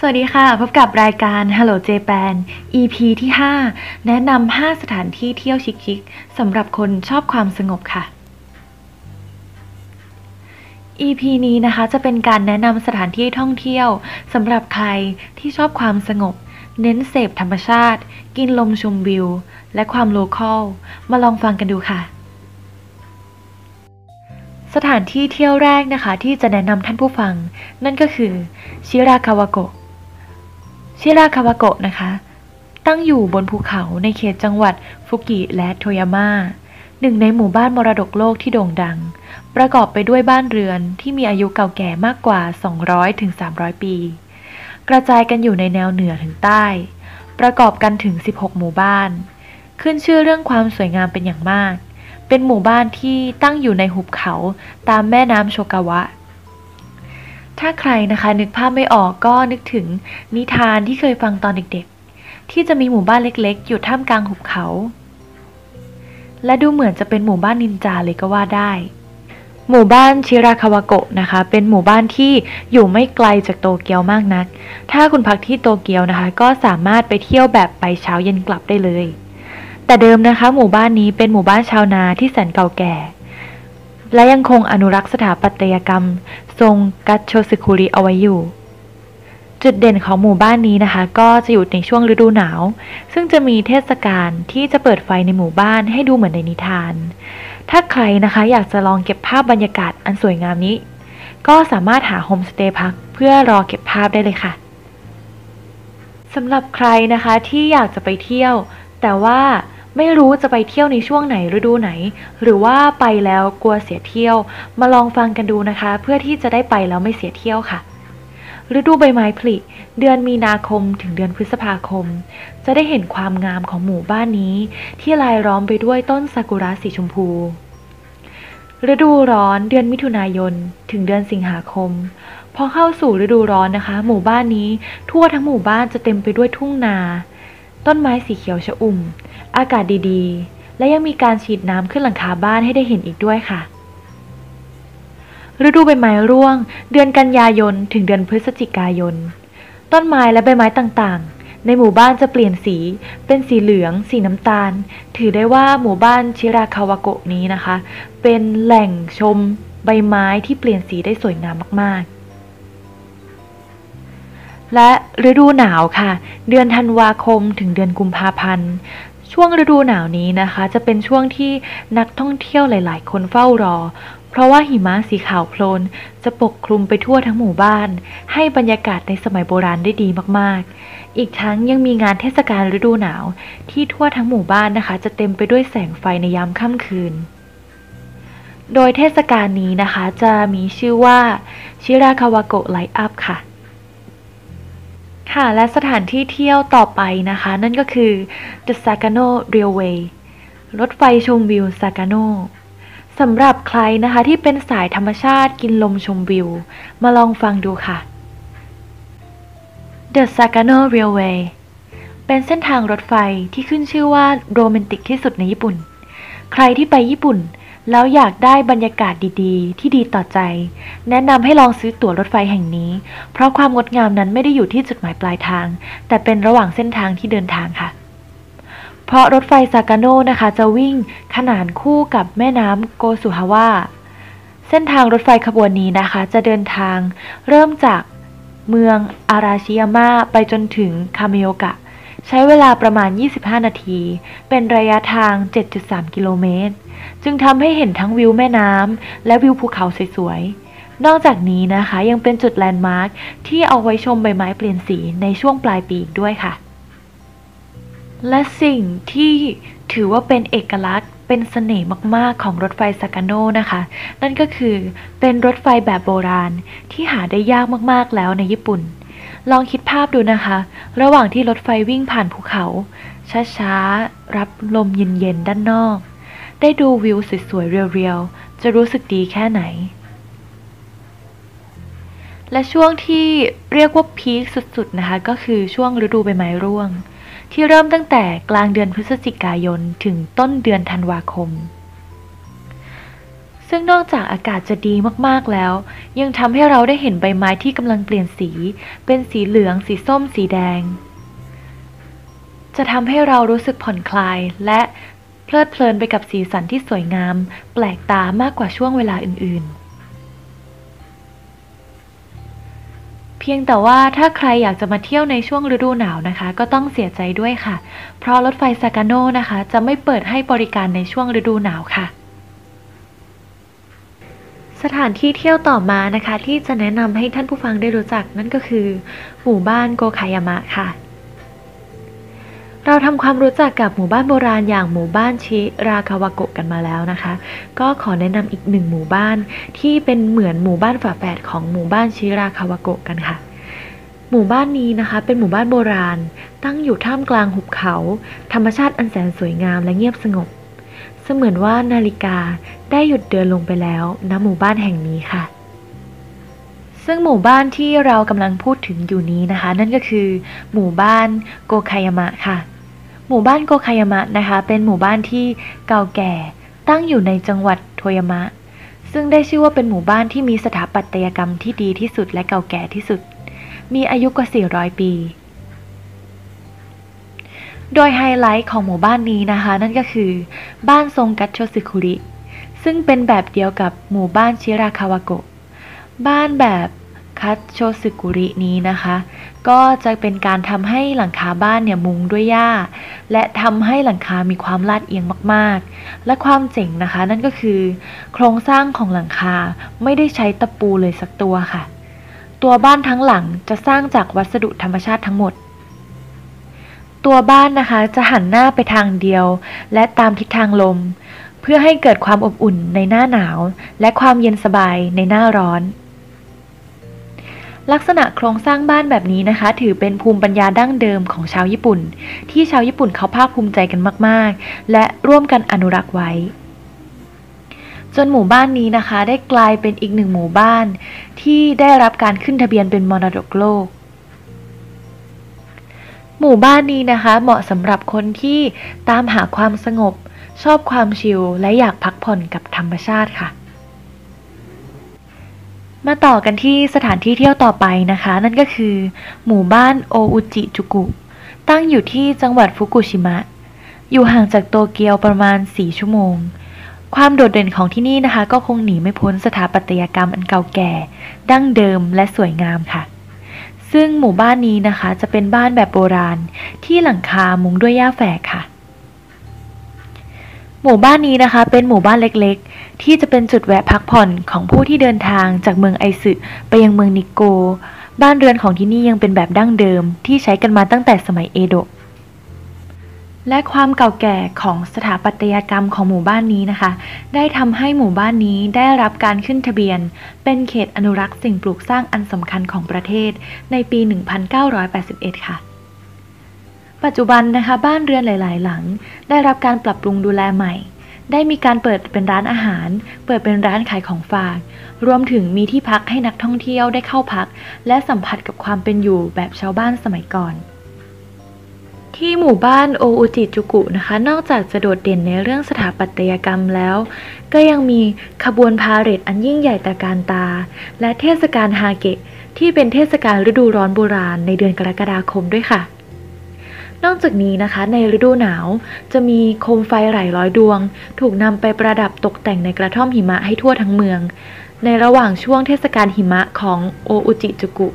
สวัสดีค่ะ พบกับรายการ Hello Japan EP ที่ 5 แนะนำ 5 สถานที่เที่ยวชิคๆสำหรับคนชอบความสงบค่ะ EP นี้นะคะจะเป็นการแนะนำสถานที่ท่องเที่ยวสำหรับใครที่ชอบความสงบ เน้นเสพธรรมชาติ กินลมชมวิว และความโลคอล มาลองฟังกันดูค่ะสถานที่เที่ยวแรกนะคะที่จะแนะนำท่านผู้ฟัง นั่นก็คือ ชิราคาวาโกะ ชิราคาวาโกะนะคะ ตั้งอยู่บนภูเขาในเขตจังหวัดฟุกิและโทยาม่าหนึ่งในหมู่บ้านมรดกโลกที่โด่งดัง ประกอบไปด้วยบ้านเรือนที่มีอายุเก่าแก่มากกว่า 200-300 ปี กระจายกันอยู่ในแนวเหนือถึงใต้ ประกอบกันถึง 16 หมู่บ้าน ขึ้นชื่อเรื่องความสวยงามเป็นอย่างมาก เป็นหมู่บ้านที่ตั้งอยู่ในหุบเขาตามแม่น้ำโชกาวะ ถ้าใครนะคะนึกภาพไม่ออกก็นึกถึงนิทานที่เคยฟังตอนเด็กๆ ที่จะมีหมู่บ้านเล็กๆ อยู่ท่ามกลางหุบเขา และดูเหมือนจะเป็นหมู่บ้านนินจาเลยก็ว่าได้ หมู่บ้านชิราคาวาโกะนะคะ เป็นหมู่บ้านที่อยู่ไม่ไกลจากโตเกียวมากนัก ถ้าคุณพักที่โตเกียวนะคะ ก็สามารถไปเที่ยวแบบไปเช้าเย็นกลับได้เลย แต่เดิมนะคะ หมู่บ้านนี้เป็นหมู่บ้านชาวนาที่แสนเก่าแก่ และยังคงอนุรักษ์สถาปัตยกรรม ทรงกัตโชสึคุริเอาไว้อยู่ จุดเด่นของหมู่บ้านนี้นะคะ ก็จะอยู่ในช่วงฤดูหนาว ซึ่งจะมีเทศกาลที่จะเปิดไฟในหมู่บ้านให้ดูเหมือนในนิทาน ถ้าใครนะคะอยากจะลองเก็บภาพบรรยากาศอันสวยงามนี้ ก็สามารถหาโฮมสเตย์พักเพื่อรอเก็บภาพได้เลยค่ะสำหรับใครนะคะที่อยากจะไปเที่ยว แต่ว่า ไม่รู้จะไปเที่ยวในช่วงไหนฤดูไหน หรือว่าไปแล้วกลัวเสียเที่ยว มาลองฟังกันดูนะคะ เพื่อที่จะได้ไปแล้วไม่เสียเที่ยวค่ะ ฤดูใบไม้ผลิ เดือนมีนาคมถึงเดือนพฤษภาคม จะได้เห็นความงามของหมู่บ้านนี้ ที่ลายล้อมไปด้วยต้นซากุระสีชมพูฤดูร้อนเดือนมิถุนายน ถึงเดือนสิงหาคม พอเข้าสู่ฤดูร้อนนะคะ หมู่บ้านนี้ทั่วทั้งหมู่บ้านจะเต็มไปด้วยทุ่งนา ต้นไม้สีเขียวชอุ่ม อากาศดีๆ และยังมีการฉีดน้ำขึ้นหลังคาบ้านให้ได้เห็นอีกด้วยค่ะ ฤดูใบไม้ร่วง เดือนกันยายนถึงเดือนพฤศจิกายน ต้นไม้และใบไม้ต่างๆ ในหมู่บ้านจะเปลี่ยนสี เป็นสีเหลือง สีน้ำตาล ถือได้ว่าหมู่บ้านชิราคาวาโกะนี้นะคะ เป็นแหล่งชมใบไม้ที่เปลี่ยนสีได้สวยงามมากๆ และฤดูหนาวค่ะ เดือนธันวาคมถึงเดือนกุมภาพันธ์ ช่วงฤดูหนาวนี้นะคะ จะเป็นช่วงที่นักท่องเที่ยวหลาย ๆ คนเฝ้ารอ เพราะว่าหิมะสีขาวโพลน จะปกคลุมไปทั่วทั้งหมู่บ้าน ให้บรรยากาศในสมัยโบราณได้ดีมาก ๆ อีกทั้งยังมีงานเทศกาลฤดูหนาวที่ทั่วทั้งหมู่บ้านนะคะ จะเต็มไปด้วยแสงไฟในยามค่ำคืนโดยเทศกาลนี้นะคะจะมีชื่อว่าชิราคาวาโกะ light up ค่ะ ค่ะและสถานที่เที่ยวต่อไปนะคะ นั่นก็คือ The Sagano Railway รถไฟชมวิวซากาโนสำหรับใครนะคะที่เป็นสายธรรมชาติกินลมชมวิว มาลองฟังดูค่ะ The Sagano Railway เป็นเส้นทางรถไฟที่ขึ้นชื่อว่าโรแมนติกที่สุดในญี่ปุ่น ใครที่ไปญี่ปุ่น แล้วอยากได้บรรยากาศดีๆ ที่ดีต่อใจ แนะนำให้ลองซื้อตั๋วรถไฟแห่งนี้ เพราะความงดงามนั้นไม่ได้อยู่ที่จุดหมายปลายทาง แต่เป็นระหว่างเส้นทางที่เดินทางค่ะ เพราะรถไฟซากาโนนะคะ จะวิ่งขนานคู่กับแม่น้ำโกสุฮาวะเส้นทางรถไฟขบวนนี้นะคะ จะเดินทางเริ่มจากเมืองอาราชิยาม่าไปจนถึงคาเมโอกะ ใช้เวลาประมาณ 25 นาที เป็นระยะทาง 7.3 กิโลเมตร จึงทำให้เห็นทั้งวิวแม่น้ำและวิวภูเขาสวยๆ นอกจากนี้นะคะยังเป็นจุดแลนด์มาร์คที่เอาไว้ชมใบไม้เปลี่ยนสีในช่วงปลายปีอีกด้วยค่ะ และสิ่งที่ถือว่าเป็นเอกลักษณ์เป็นเสน่ห์มาก ๆ ของรถไฟซากาโนนะคะ นั่นก็คือเป็นรถไฟแบบโบราณที่หาได้ยากมาก ๆ แล้วในญี่ปุ่น ลองคิดภาพดูนะคะ ระหว่างที่รถไฟวิ่งผ่านภูเขา ช้าๆ รับลมเย็นๆ ด้านนอก ได้ดูวิวสวยๆ เรียวๆ จะรู้สึกดีแค่ไหน และช่วงที่เรียกว่าพีคสุดๆ นะคะ ก็คือช่วงฤดูใบไม้ร่วง ที่เริ่มตั้งแต่กลางเดือนพฤศจิกายนถึงต้นเดือนธันวาคม ซึ่งนอกจากอากาศจะดีมากๆแล้ว ยังทำให้เราได้เห็นใบไม้ที่กำลังเปลี่ยนสี เป็นสีเหลือง สีส้ม สีแดง จะทำให้เรารู้สึกผ่อนคลาย และเพลิดเพลินไปกับสีสันที่สวยงาม แปลกตามากกว่าช่วงเวลาอื่นๆ เพียงแต่ว่าถ้าใครอยากจะมาเที่ยวในช่วงฤดูหนาวนะคะ ก็ต้องเสียใจด้วยค่ะ เพราะรถไฟซากาโนนะคะ จะไม่เปิดให้บริการในช่วงฤดูหนาวค่ะ สถานที่เที่ยวต่อมานะคะ ที่จะแนะนำให้ท่านผู้ฟังได้รู้จักนั่นก็คือ หมู่บ้านโกคายามะค่ะ เราทำความรู้จักกับหมู่บ้านโบราณอย่างหมู่บ้านชิราคาวาโกะกันมาแล้วนะคะ ก็ขอแนะนำอีกหนึ่งหมู่บ้านที่เป็นเหมือนหมู่บ้านฝาแฝดของหมู่บ้านชิราคาวาโกะกันค่ะหมู่บ้านนี้นะคะเป็นหมู่บ้านโบราณ ตั้งอยู่ท่ามกลางหุบเขา ธรรมชาติอันแสนสวยงามและเงียบสงบ เสมือนว่านาฬิกาได้หยุดเดินลงไปแล้วณหมู่บ้านแห่งนี้ค่ะ ซึ่งหมู่บ้านที่เรากำลังพูดถึงอยู่นี้นะคะ นั่นก็คือหมู่บ้านโกคายามะค่ะ หมู่บ้านโกคายามะนะคะ เป็นหมู่บ้านที่เก่าแก่ตั้งอยู่ในจังหวัดโทยามะ ซึ่งได้ชื่อว่าเป็นหมู่บ้านที่มีสถาปัตยกรรมที่ดีที่สุดและเก่าแก่ที่สุด มีอายุกว่า 400 ปี โดยไฮไลท์ของหมู่บ้านนี้นะคะ นั่นก็คือบ้านทรงกัตโชซึคุริ ซึ่งเป็นแบบเดียวกับหมู่บ้านชิราคาวาโกะ บ้านแบบคัตโชซึกุรินี้นะคะ ก็จะเป็นการทำให้หลังคาบ้านเนี่ยมุงด้วยหญ้า และทำให้หลังคามีความลาดเอียงมากๆ และความเจ๋งนะคะ นั่นก็คือ โครงสร้างของหลังคาไม่ได้ใช้ตะปูเลยสักตัวค่ะ ตัวบ้านทั้งหลังจะสร้างจากวัสดุธรรมชาติทั้งหมด ตัวบ้านนะคะจะหันหน้าไปทางเดียว และตามทิศทางลม เพื่อให้เกิดความอบอุ่นในหน้าหนาว และความเย็นสบายในหน้าร้อน ลักษณะโครงสร้างบ้านแบบนี้นะคะ ถือเป็นภูมิปัญญาดั้งเดิมของชาวญี่ปุ่น ที่ชาวญี่ปุ่นเขาภาคภูมิใจกันมาก ๆ และร่วมกันอนุรักษ์ไว้จนหมู่บ้านนี้นะคะ ได้กลายเป็นอีกหนึ่งหมู่บ้าน ที่ได้รับการขึ้นทะเบียนเป็นมรดกโลก หมู่บ้านนี้นะคะเหมาะสำหรับคนที่ตามหาความสงบ ชอบความชิลและอยากพักผ่อนกับธรรมชาติค่ะ มาต่อกันที่สถานที่เที่ยวต่อไปนะคะ นั่นก็คือ หมู่บ้านโออุจิจุกุ ตั้งอยู่ที่จังหวัดฟุกุชิมะ อยู่ห่างจากโตเกียวประมาณ 4 ชั่วโมง ความโดดเด่นของที่นี่นะคะ ก็คงหนีไม่พ้นสถาปัตยกรรมอันเก่าแก่ ดั้งเดิมและสวยงามค่ะ ซึ่งหมู่บ้านนี้นะคะจะเป็นบ้านแบบโบราณที่หลังคามุงด้วยหญ้าแฝกค่ะ หมู่บ้านนี้นะคะเป็นหมู่บ้านเล็กๆ ที่จะเป็นจุดแวะพักผ่อนของผู้ที่เดินทางจากเมืองไอซึไปยังเมืองนิโก บ้านเรือนของที่นี่ยังเป็นแบบดั้งเดิมที่ใช้กันมาตั้งแต่สมัยเอโดะ และความเก่าแก่ของสถาปัตยกรรมของหมู่บ้านนี้นะคะ ได้ทำให้หมู่บ้านนี้ได้รับการขึ้นทะเบียน เป็นเขตอนุรักษ์สิ่งปลูกสร้างอันสำคัญของประเทศในปี 1981 ค่ะ ปัจจุบันนะคะ บ้านเรือนหลาย ๆ หลัง ได้รับการปรับปรุงดูแลใหม่ ได้มีการเปิดเป็นร้านอาหาร เปิดเป็นร้านขายของฝาก รวมถึงมีที่พักให้นักท่องเที่ยวได้เข้าพัก และสัมผัสกับความเป็นอยู่แบบชาวบ้านสมัยก่อน ที่หมู่บ้านโออุจิจุกุนะคะ นอกจากจะโดดเด่นในเรื่องสถาปัตยกรรมแล้ว ก็ยังมีขบวนพาเหรดอันยิ่งใหญ่ตะการตา และเทศกาลฮาเกะที่เป็นเทศกาลฤดูร้อนโบราณในเดือนกรกฎาคมด้วยค่ะ นอกจากนี้นะคะในฤดูหนาวจะมีโคมไฟหลายร้อยดวง ถูกนำไปประดับตกแต่งในกระท่อมหิมะให้ทั่วทั้งเมือง ในระหว่างช่วงเทศกาลหิมะของโออุจิจุกุ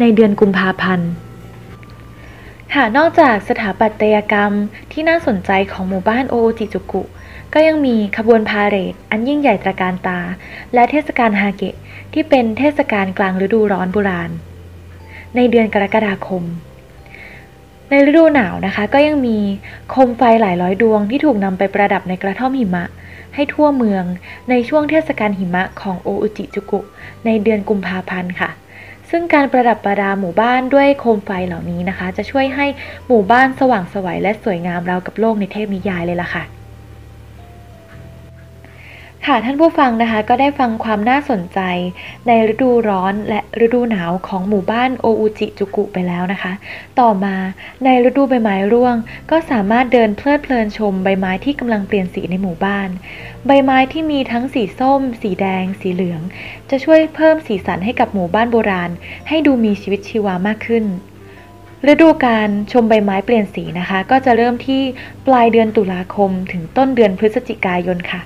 ในเดือนกุมภาพันธ์ ค่ะนอกจากสถาปัตยกรรมที่น่าสนใจของหมู่บ้านโอุจิจุกุ ก็ยังมีขบวนพาเหรดอันยิ่งใหญ่ตระการตา และเทศกาลฮาเกะ ที่เป็นเทศกาลกลางฤดูร้อนโบราณ ในเดือนกรกฎาคม ในฤดูหนาวนะคะ ก็ยังมีโคมไฟหลายร้อยดวงที่ถูกนำไปประดับในกระท่อมหิมะ ให้ทั่วเมืองในช่วงเทศกาลหิมะของโออุจิจุกุ ในเดือนกุมภาพันธ์ค่ะ ซึ่งการประดับประดาหมู่บ้านด้วยโคมไฟเหล่านี้นะคะ จะช่วยให้หมู่บ้านสว่างไสวัยและสวยงามราวกับโลกในเทพนิยายเลยล่ะค่ะ ค่ะท่านผู้ฟังนะคะก็ได้ฟังความน่าสนใจ ในฤดูร้อนและฤดูหนาวของหมู่บ้านโออุจิจุกุไปแล้วนะคะ ต่อมาในฤดูใบไม้ร่วง ก็สามารถเดินเพลิดเพลินชมใบไม้ที่กำลังเปลี่ยนสีในหมู่บ้าน ใบไม้ที่มีทั้งสีส้ม สีแดง สีเหลือง จะช่วยเพิ่มสีสันให้กับหมู่บ้านโบราณ ให้ดูมีชีวิตชีวามากขึ้นฤดูการชมใบไม้เปลี่ยนสีนะคะ ก็จะเริ่มที่ปลายเดือนตุลาคม ถึงต้นเดือนพฤศจิกายนค่ะ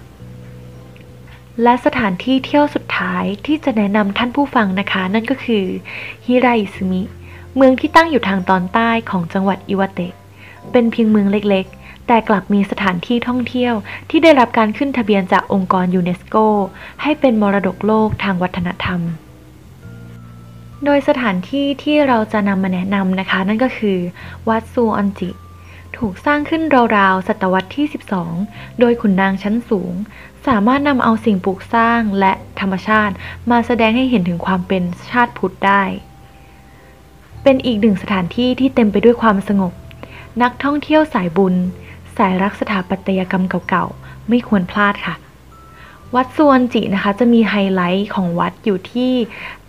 และสถานที่เที่ยวสุดท้ายที่จะแนะนำท่านผู้ฟังนะคะ นั่นก็คือฮิไรอิซึมิ เมืองที่ตั้งอยู่ทางตอนใต้ของจังหวัดอิวาเตะ เป็นเพียงเมืองเล็กๆ แต่กลับมีสถานที่ท่องเที่ยวที่ได้รับการขึ้นทะเบียนจากองค์กรยูเนสโก ให้เป็นมรดกโลกทางวัฒนธรรม โดยสถานที่ที่เราจะนำมาแนะนำนะคะ นั่นก็คือ วัดซูออนจิ ถูกสร้างขึ้นราวๆ ศตวรรษที่ 12 โดยขุนนางชั้นสูง สามารถนำเอาสิ่งปลูกสร้างและธรรมชาติมาแสดงให้เห็นถึงความเป็นชาติพุทธได้ เป็นอีกหนึ่งสถานที่ที่เต็มไปด้วยความสงบ นักท่องเที่ยวสายบุญ สายรักสถาปัตยกรรมเก่าๆ ไม่ควรพลาดค่ะ วัดซวนจินะคะจะมีไฮไลท์ของวัดอยู่ที่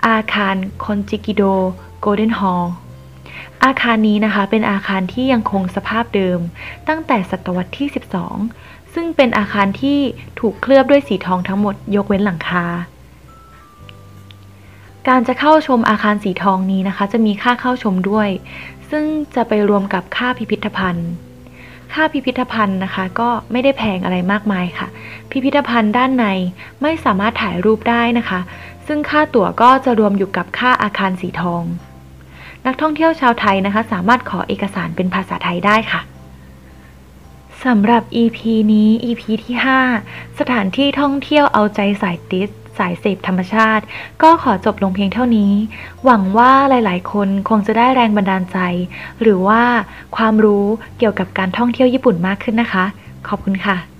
อาคารคอนจิกิโดโกลเด้นฮอลล์ อาคารนี้นะคะเป็นอาคารที่ยังคงสภาพเดิม ตั้งแต่ศตวรรษที่ 12 ซึ่งเป็นอาคารที่ถูกเคลือบด้วยสีทองทั้งหมดยกเว้นหลังคา การจะเข้าชมอาคารสีทองนี้นะคะ จะมีค่าเข้าชมด้วย ซึ่งจะไปรวมกับค่าพิพิธภัณฑ์ ค่าพิพิธภัณฑ์นะคะ ก็ไม่ได้แพงอะไรมากมายค่ะ พิพิธภัณฑ์ด้านในไม่สามารถถ่ายรูปได้นะคะ ซึ่งค่าตั๋วก็จะรวมอยู่กับค่าอาคารสีทอง นักท่องเที่ยวชาวไทยนะคะ สามารถขอเอกสารเป็นภาษาไทยได้ค่ะสำหรับ EP นี้ EP ที่ 5 สถานที่ท่องเที่ยวเอาใจสายติสสายเสพธรรมชาติ ก็ขอจบลงเพียงเท่านี้ หวังว่าหลาย ๆ คนคงจะได้แรงบันดาลใจ หรือว่าความรู้เกี่ยวกับการท่องเที่ยวญี่ปุ่นมากขึ้นนะคะ ขอบคุณค่ะ